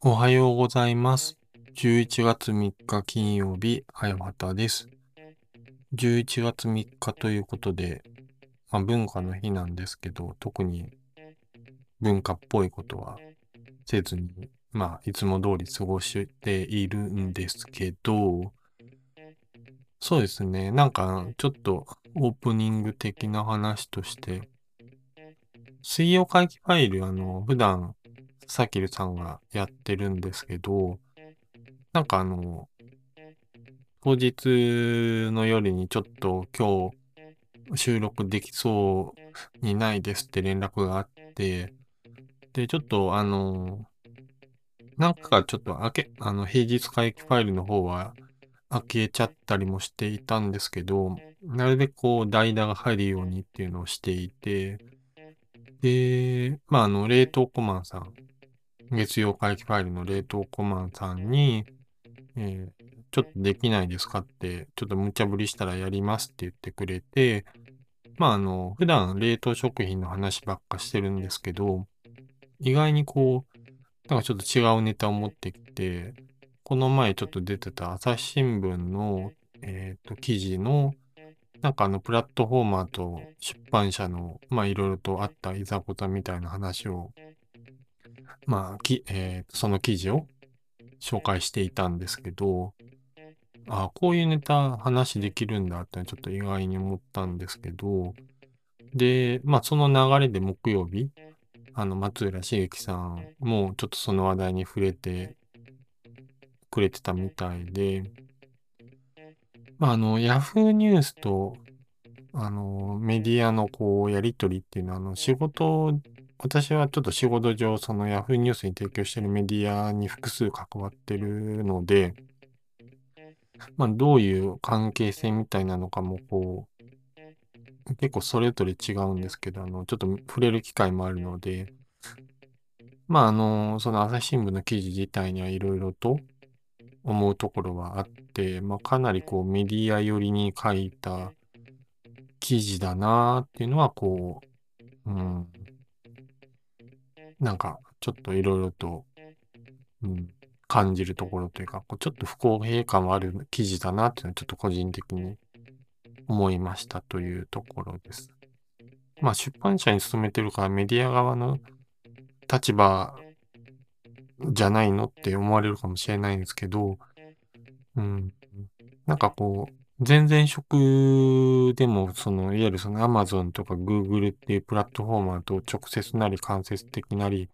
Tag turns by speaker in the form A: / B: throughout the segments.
A: おはようございます。11月3日金曜日、あやまたです。11月3日ということで、まあ、文化の日なんですけど、特に文化っぽいことはせずに、まあ、いつも通り過ごしているんですけど、そうですね。なんか、ちょっとオープニング的な話として、水曜会議ファイル、あの、普段、サキルさんがやってるんですけど、なんかあの、当日の夜にちょっと今日収録できそうにないですって連絡があって、で、ちょっとあの、なんかちょっと開け、あの、平日会議ファイルの方は開けちゃったりもしていたんですけど、なるべくこう代打が入るようにっていうのをしていて、で、まあ、あの、冷凍コマンさん、月曜会議ファイルの冷凍コマンさんに、えー、ちょっとできないですかって、ちょっと無茶ぶりしたらやりますって言ってくれて、まああの、普段冷凍食品の話ばっかしてるんですけど、意外にこう、なんかちょっと違うネタを持ってきて、この前ちょっと出てた朝日新聞の、え、ー、と、記事の、なんかあの、プラットフォーマーと出版社の、まあいろいろとあったいざこざみたいな話を、まあ、きえー、その記事を紹介していたんですけど、ああこういうネタ話できるんだってちょっと意外に思ったんですけど、で、まあその流れで木曜日、あの松浦茂樹さんもちょっとその話題に触れてくれてたみたいで、まああの、ヤフーニュースとあの、メディアのこう、やりとりっていうのは、あの、仕事、私はちょっと仕事上、そのヤフーニュースに提供しているメディアに複数関わってるので、まあ、どういう関係性みたいなのかも、こう、結構それぞれ違うんですけど、あの、ちょっと触れる機会もあるので、まあ、あの、その朝日新聞の記事自体にはいろいろと思うところはあって、まあ、かなりこうメディア寄りに書いた記事だなっていうのは、こう、うん、なんか、ちょっといろいろと、うん、感じるところというか、こうちょっと不公平感はある記事だなっていうのはちょっと個人的に思いましたというところです。まあ出版社に勤めてるからメディア側の立場じゃないのって思われるかもしれないんですけど、うん、なんかこう、全然職でも、その、いわゆるその Amazon とか Google っていうプラットフォーマーと直接なり間接的なり、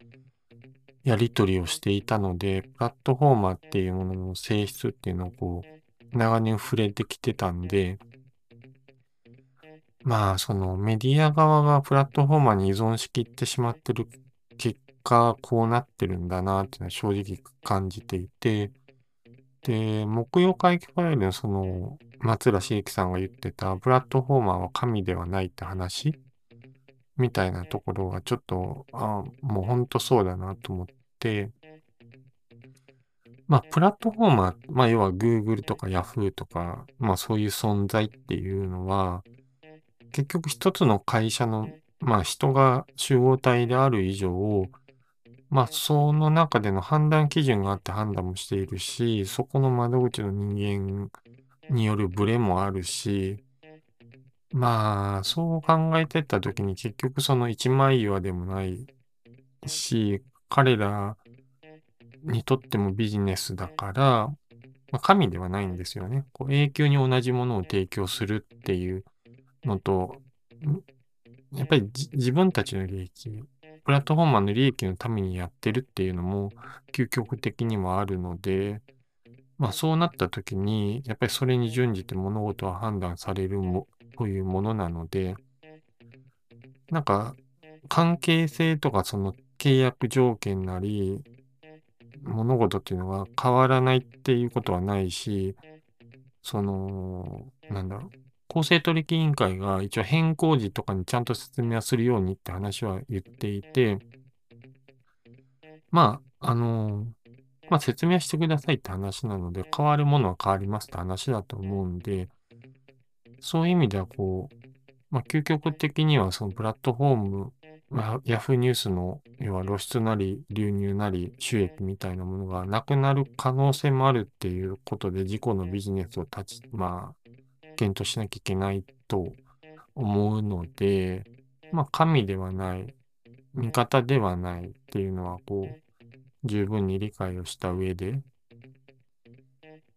A: やり取りをしていたので、プラットフォーマーっていうものの性質っていうのをこう、長年触れてきてたんで、まあ、そのメディア側がプラットフォーマーに依存しきってしまってる果、こうなってるんだなっていうのは正直感じていて、で、木曜会議ファイルのその、松浦茂樹さんが言ってた、プラットフォーマーは神ではないって話みたいなところがちょっと、あもうほんとそうだなと思って、まあ、プラットフォーマー、まあ、要は Google とか Yahoo とか、まあ、そういう存在っていうのは、結局一つの会社の、まあ、人が集合体である以上、まあ、その中での判断基準があって判断もしているし、そこの窓口の人間によるブレもあるし、まあ、そう考えてった時に結局その一枚岩でもないし、彼らにとってもビジネスだから、まあ、神ではないんですよね。こう永久に同じものを提供するっていうのと、やっぱり自分たちの利益、プラットフォーマーの利益のためにやってるっていうのも究極的にもあるので、まあそうなった時に、やっぱりそれに準じて物事は判断されるもというものなので、なんか関係性とかその契約条件なり、物事っていうのは変わらないっていうことはないし、その、なんだろう、公正取引委員会が一応変更時とかにちゃんと説明はするようにって話は言っていて、まあ、あのまあ、説明してくださいって話なので、変わるものは変わりますって話だと思うんで、そういう意味ではこう、まあ、究極的にはそのプラットフォーム、まあ、ヤフーニュースの、要は露出なり流入なり収益みたいなものがなくなる可能性もあるっていうことで自己のビジネスを立ち、まあ、検討しなきゃいけないと思うので、まあ、神ではない、味方ではないっていうのは、こう、十分に理解をした上で、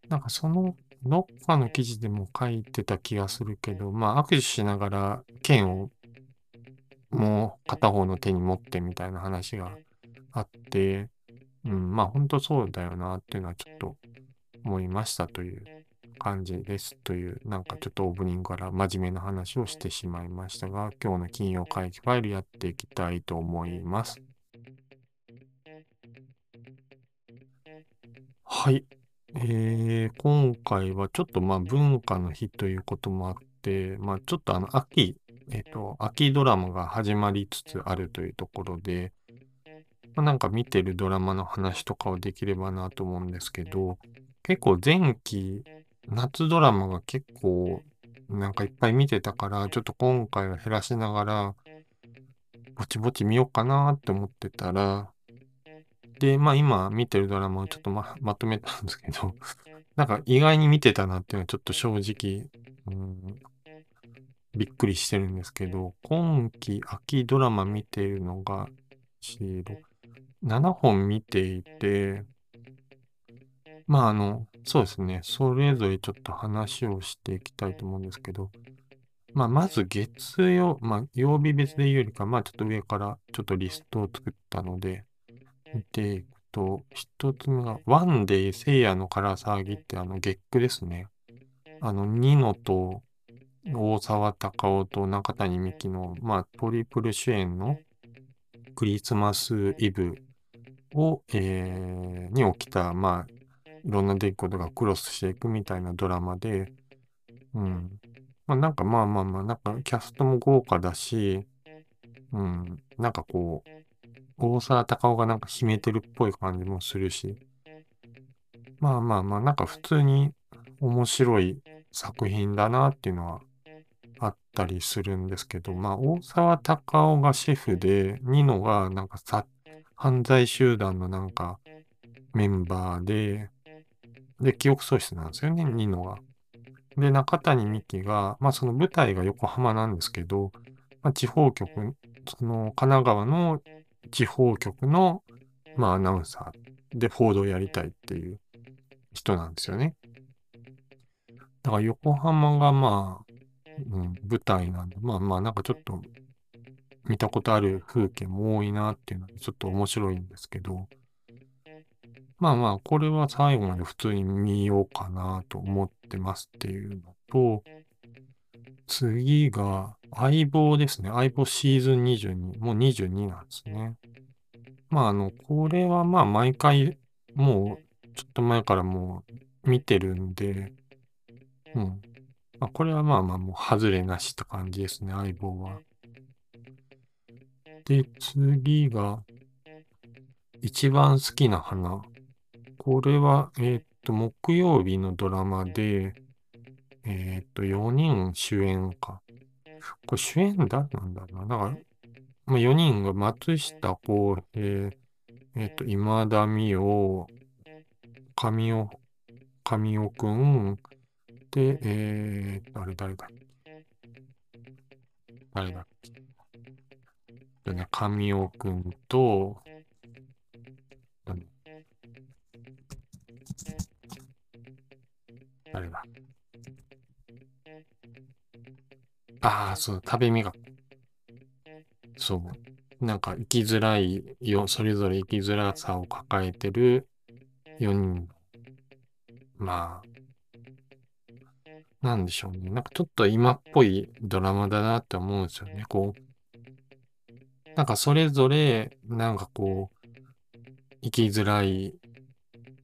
A: なんかその、どっかの記事でも書いてた気がするけど、まあ、握手しながら剣をもう片方の手に持ってみたいな話があって、うん、まあ本当そうだよなっていうのはちょっと思いましたという感じですという、なんかちょっとオープニングから真面目な話をしてしまいましたが、今日の金曜会議ファイルやっていきたいと思います。はい。えー、今回はちょっとまあ文化の日ということもあって、まあちょっとあの秋、えっ、ー、と、秋ドラマが始まりつつあるというところで、まあ、なんか見てるドラマの話とかをできればなと思うんですけど、結構前期夏ドラマが結構なんかいっぱい見てたから、ちょっと今回は減らしながら、ぼちぼち見ようかなって思ってたら、で、まあ今見てるドラマをちょっとままとめたんですけど、なんか意外に見てたなっていうのはちょっと正直、うん、びっくりしてるんですけど、今期秋ドラマ見てるのが、7本見ていて、まああの、そうですね。それぞれちょっと話をしていきたいと思うんですけど、まあ、まず月曜、まあ、曜日別で言うよりか、まあ、ちょっと上からちょっとリストを作ったので、見ていくと、一つ目が、ワンデイ聖夜の唐騒ぎってあの月句ですね。あの、ニノと大沢たかおと中谷美紀の、まあ、トリプル主演のクリスマスイブを、えー、に起きた、まあ、いろんな出来事がクロスしていくみたいなドラマで、うん。まあなんかまあまあまあ、なんかキャストも豪華だし、うん。なんかこう、大沢たかおがなんか秘めてるっぽい感じもするし、まあまあまあ、なんか普通に面白い作品だなっていうのはあったりするんですけど、まあ大沢たかおがシェフで、ニノがなんかさ、犯罪集団のなんかメンバーで、で、記憶喪失なんですよね、ニノが。で、中谷美紀が、まあその舞台が横浜なんですけど、まあ、地方局、その神奈川の地方局の、まあアナウンサーで報道やりたいっていう人なんですよね。だから横浜がまあ、うん、舞台なんで、まあまあなんかちょっと見たことある風景も多いなっていうのはちょっと面白いんですけど、まあまあ、これは最後まで普通に見ようかなと思ってますっていうのと、次が相棒ですね。相棒シーズン22。もう22なんですね。まああの、これはまあ毎回もうちょっと前からもう見てるんで、うん。まあこれはまあまあもう外れなしって感じですね、相棒は。で、次が一番好きな花。これは、えっと、木曜日のドラマで、えっと、4人主演か。これ主演誰なんだろうな。だから、まあ、4人が松下洸平、えっと、今田美桜、神尾、神尾くん、で、えー、誰、誰だ？誰だっけ？ね、神尾くんと、ああ、そう、食べ磨き。そう。なんか生きづらいよ、それぞれ生きづらさを抱えてる4人。まあ、なんでしょうね。なんかちょっと今っぽいドラマだなって思うんですよね。こう、なんかそれぞれ、なんかこう、生きづらい、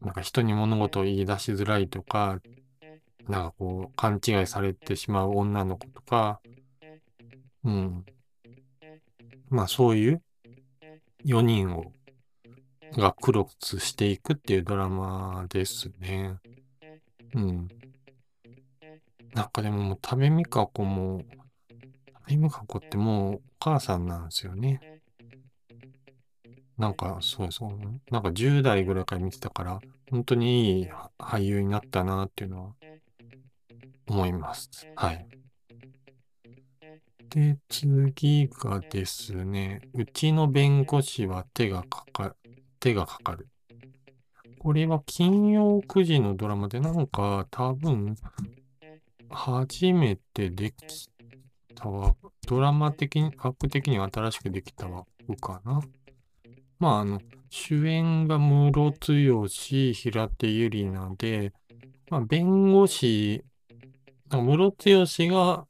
A: なんか人に物事を言い出しづらいとか、なんかこう、勘違いされてしまう女の子とか、うん。まあそういう4人を、がクロスしていくっていうドラマですね。うん。なんかでももう、食べみかこも、食べみかこってもうお母さんなんですよね。なんか、そうそう。なんか10代ぐらいから見てたから、本当にいい俳優になったなっていうのは思います。はい。で、次がですね、うちの弁護士は手がかか、手がかかる。これは金曜9時のドラマで、なんか多分、初めてできたわ。ドラマ的に、枠的には新しくできた枠かな。まあ、あの、主演が室剛、平手友梨奈で、まあ、弁護士、室剛が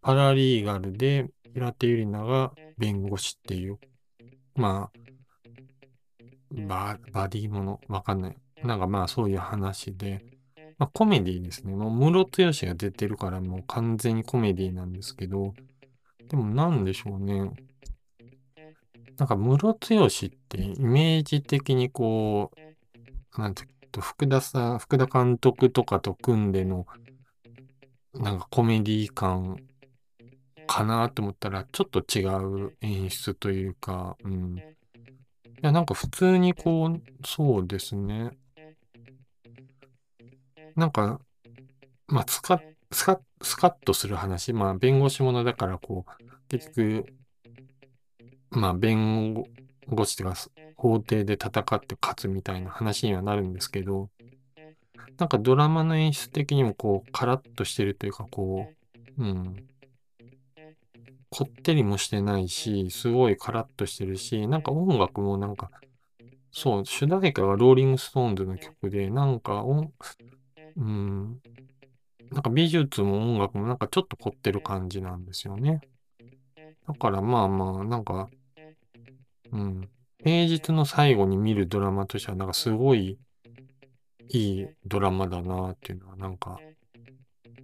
A: パラリーガルで、平手友梨奈が弁護士っていう、まあ、ババディもの、わかんない。なんかまあそういう話で、まあコメディですね。もう室剛が出てるからもう完全にコメディなんですけど、でもなんでしょうね。なんか室剛ってイメージ的にこう、なんていうと福田さん、福田監督とかと組んでの、なんかコメディ感かなと思ったら、ちょっと違う演出というか、うん。いや、なんか普通にこう、そうですね。なんか、まあ、スカッ、スカッ、スカッとする話。まあ、弁護士ものだから、こう、結局、まあ、弁護士とか、法廷で戦って勝つみたいな話にはなるんですけど、なんかドラマの演出的にもこう、カラッとしてるというか、こう、うん。こってりもしてないし、すごいカラッとしてるし、なんか音楽もなんか、そう、主題歌がローリングストーンズの曲で、なんか音、うん、なんか美術も音楽もなんかちょっと凝ってる感じなんですよね。だからまあまあ、なんか、うん、平日の最後に見るドラマとしては、なんかすごいいいドラマだなっていうのはなんか、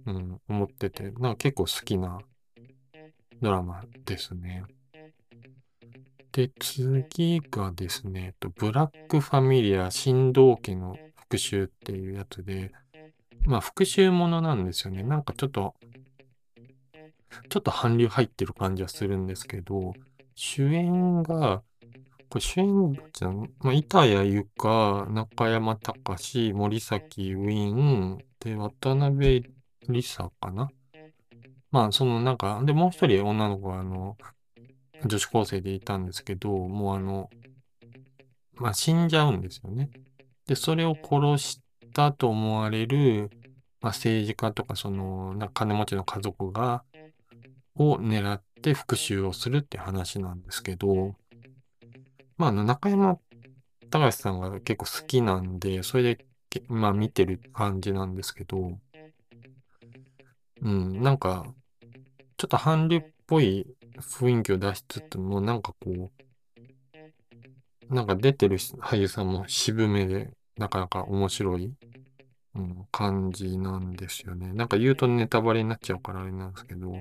A: うん、思ってて、なんか結構好きなドラマですね。で、次がですね、ブラックファミリア新道家の復讐っていうやつで、まあ復讐ものなんですよね。なんかちょっと、ちょっと韓流入ってる感じはするんですけど、主演が、これ主演じゃん、まあ、板谷由香、中山隆、森崎ウィン、で、渡辺梨沙かな？まあ、そのなんか、で、もう一人女の子は、あの、女子高生でいたんですけど、もうあの、まあ、死んじゃうんですよね。で、それを殺したと思われる、まあ、政治家とか、その、な金持ちの家族が、を狙って復讐をするって話なんですけど、まあ、中山隆さんが結構好きなんで、それで、まあ、見てる感じなんですけど、うん、なんか、ちょっと韓流っぽい雰囲気を出しつつも、なんかこう、なんか出てる俳優さんも渋めで、なかなか面白い、うん、感じなんですよね。なんか言うとネタバレになっちゃうからあれなんですけど、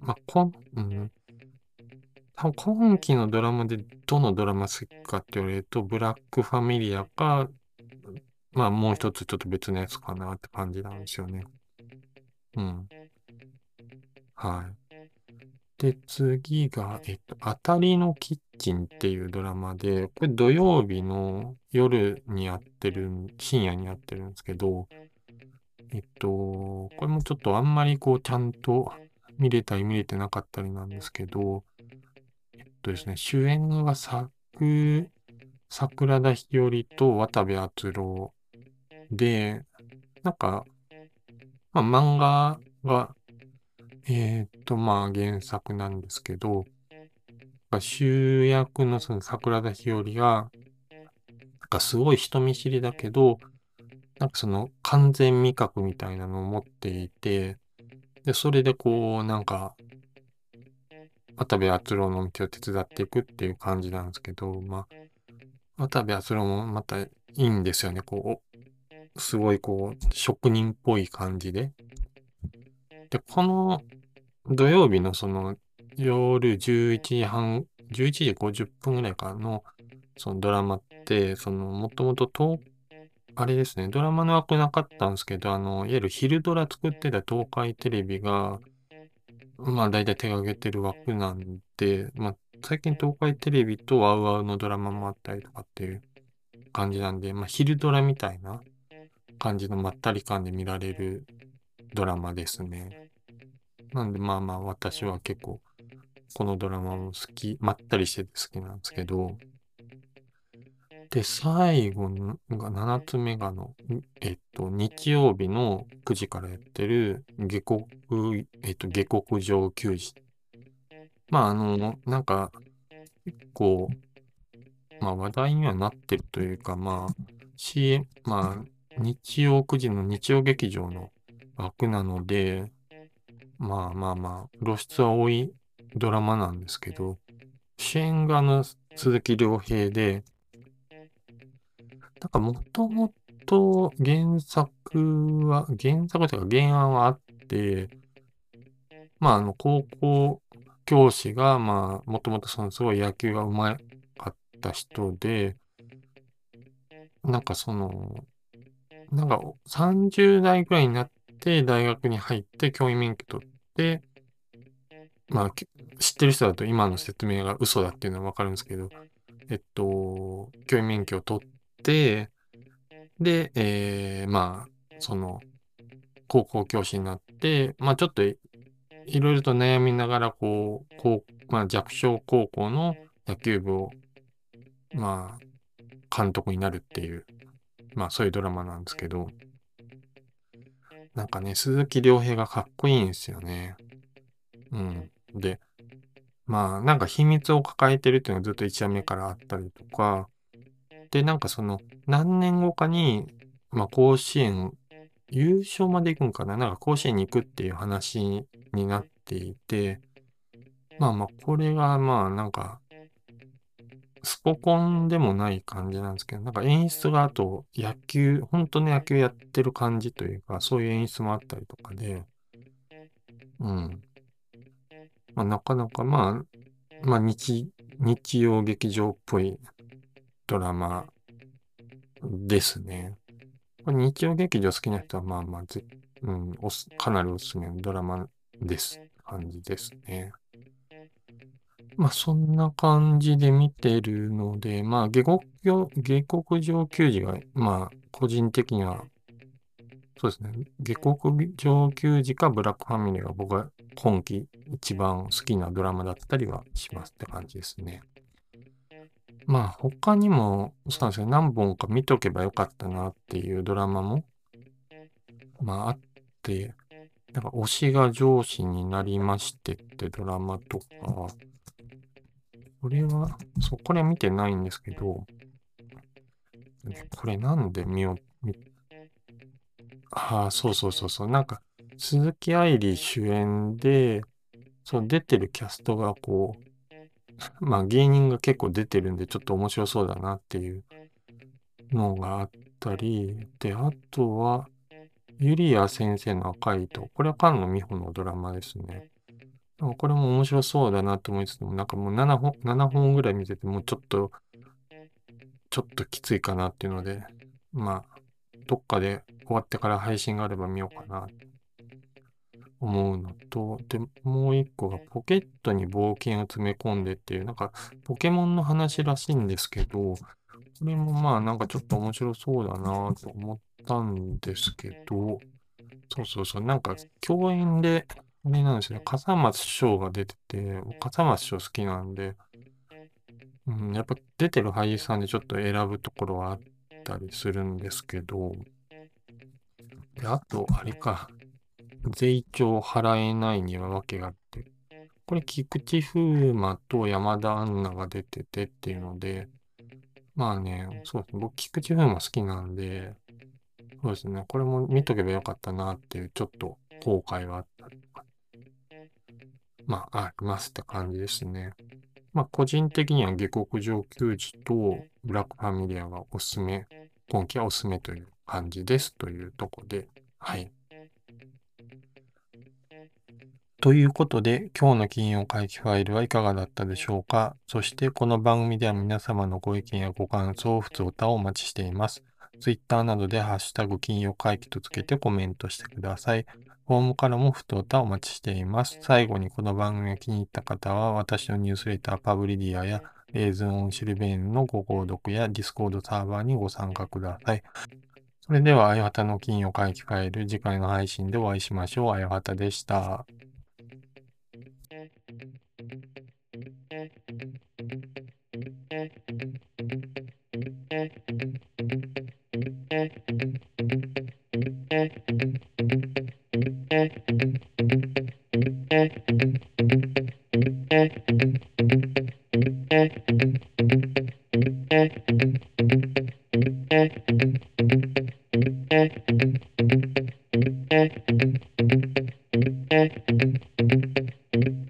A: まあ、こん、うん、多分今期のドラマでどのドラマ好きかって言われると、ブラックファミリアか、まあもう一つちょっと別のやつかなって感じなんですよね。うん。はい。で、次が、えっと、当たりのキッチンっていうドラマで、これ土曜日の夜にやってる、深夜にやってるんですけど、えっと、これもちょっとあんまりこうちゃんと見れたり見れてなかったりなんですけど、とですね、主演が作、桜田ひよりと渡部篤郎で、なんか、まあ漫画がえー、っと、まあ原作なんですけど、主役のその桜田ひよりが、なんかすごい人見知りだけど、なんかその完全味覚みたいなのを持っていて、で、それでこう、なんか、渡部篤郎の道を手伝っていくっていう感じなんですけど、まあ、渡部篤郎もまたいいんですよね、こう、すごいこう、職人っぽい感じで。で、この土曜日のその夜11時半、11時50分ぐらいからのそのドラマって、そのもともと東あれですね、ドラマの枠なかったんですけど、あの、いわゆる昼ドラ作ってた東海テレビが、まあ大体手がけてる枠なんで、まあ最近東海テレビとワウワウのドラマもあったりとかっていう感じなんで、まあ昼ドラみたいな感じのまったり感で見られるドラマですね。なんでまあまあ私は結構このドラマも好き、まったりしてて好きなんですけど、で、最後が7つ目がの、えっと、日曜日の9時からやってる下国、えっと、下国上球児。まあ、あの、なんか、結構、まあ話題にはなってるというか、まあ、CM、まあ、日曜9時の日曜劇場の枠なので、まあまあまあ、露出は多いドラマなんですけど、主演がの鈴木亮平で、なんかもともと原作は、原作というか原案はあって、まああの高校教師が、まあもともとそのすごい野球がうまかった人で、なんかその、なんか30代ぐらいになって大学に入って教員免許取って、まあ知ってる人だと今の説明が嘘だっていうのはわかるんですけど、えっと、教員免許を取って、で、えー、まあ、その、高校教師になって、まあちょっといろいろと悩みながら、こう、こうまあ、弱小高校の野球部を、まあ、監督になるっていう、まあそういうドラマなんですけど、なんかね、鈴木亮平がかっこいいんですよね。うん。で、まあ、なんか秘密を抱えてるっていうのがずっと1話目からあったりとか、で、なんかその、何年後かに、まあ、甲子園、優勝まで行くんかな？なんか甲子園に行くっていう話になっていて、まあまあ、これがまあ、なんか、スポコンでもない感じなんですけど、なんか演出があと野球、本当の野球やってる感じというか、そういう演出もあったりとかで、うん。まあ、なかなかまあ、まあ日、日曜劇場っぽいドラマですね。日曜劇場好きな人はまあまあぜ、うん、おす、かなりおすすめのドラマです。感じですね。まあそんな感じで見てるので、まあ下国下国上球児が、まあ個人的にはそうですね。下克上級時かブラックファミリーが僕は今季一番好きなドラマだったりはしますって感じですね。まあ他にも、そうなんですよ。何本か見とけばよかったなっていうドラマも、まああって、なんか推しが上司になりましてってドラマとか、これは、そう、これ見てないんですけど、これなんで見よう、ああ、そうそうそうそう。なんか、鈴木愛理主演で、そう、出てるキャストがこう、まあ芸人が結構出てるんで、ちょっと面白そうだなっていうのがあったり、で、あとは、ゆりや先生の赤い糸。これは菅野美穂のドラマですね。これも面白そうだなと思いつつも、なんかもう7本、7本ぐらい見てて、もうちょっと、ちょっときついかなっていうので、まあ、どっかで終わってから配信があれば見ようかな思うのと、で、もう一個がポケットに冒険を詰め込んでっていう、なんかポケモンの話らしいんですけど、これもまあなんかちょっと面白そうだなと思ったんですけど、そうそうそう、なんか共演で、あれなんですね、笠松師匠が出てて、笠松師匠好きなんで、うん、やっぱ出てる俳優さんでちょっと選ぶところはあったりするんですけど、で、あと、あれか。税調払えないには訳があって。これ、菊池風磨と山田杏奈が出ててっていうので、まあね、そうですね。僕、菊池風磨好きなんで、そうですね。これも見とけばよかったなっていう、ちょっと後悔があったりとか。まあ、ありますって感じですね。まあ、個人的には下克上球児とブラックファミリアがおすすめ、今季はおすすめという感じですというとこで、はい。ということで、今日の金曜回帰ファイルはいかがだったでしょうか？そして、この番組では皆様のご意見やご感想を普通歌をお待ちしています。Twitter などでハッシュタグ金曜会議とつけてコメントしてください。フォームからも太歌お待ちしています。最後にこの番組が気に入った方は、私のニュースレターパブリディアやレーズンオンシルベーンのご購読やディスコードサーバーにご参加ください。それでは、あやはたの金曜会議変える次回の配信でお会いしましょう。あやはたでした。